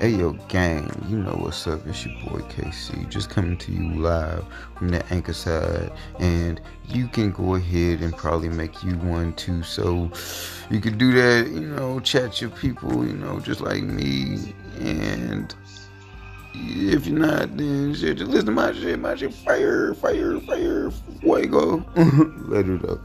Hey yo, gang, you know what's up? It's your boy KC, just coming to you live from the anchor side, and you can go ahead and probably make you one too. So you can do that, you know, chat your people, you know, just like me. And if you're not, then shit, just listen to my shit, my shit, fire, fire, fire, fuego. Let it up.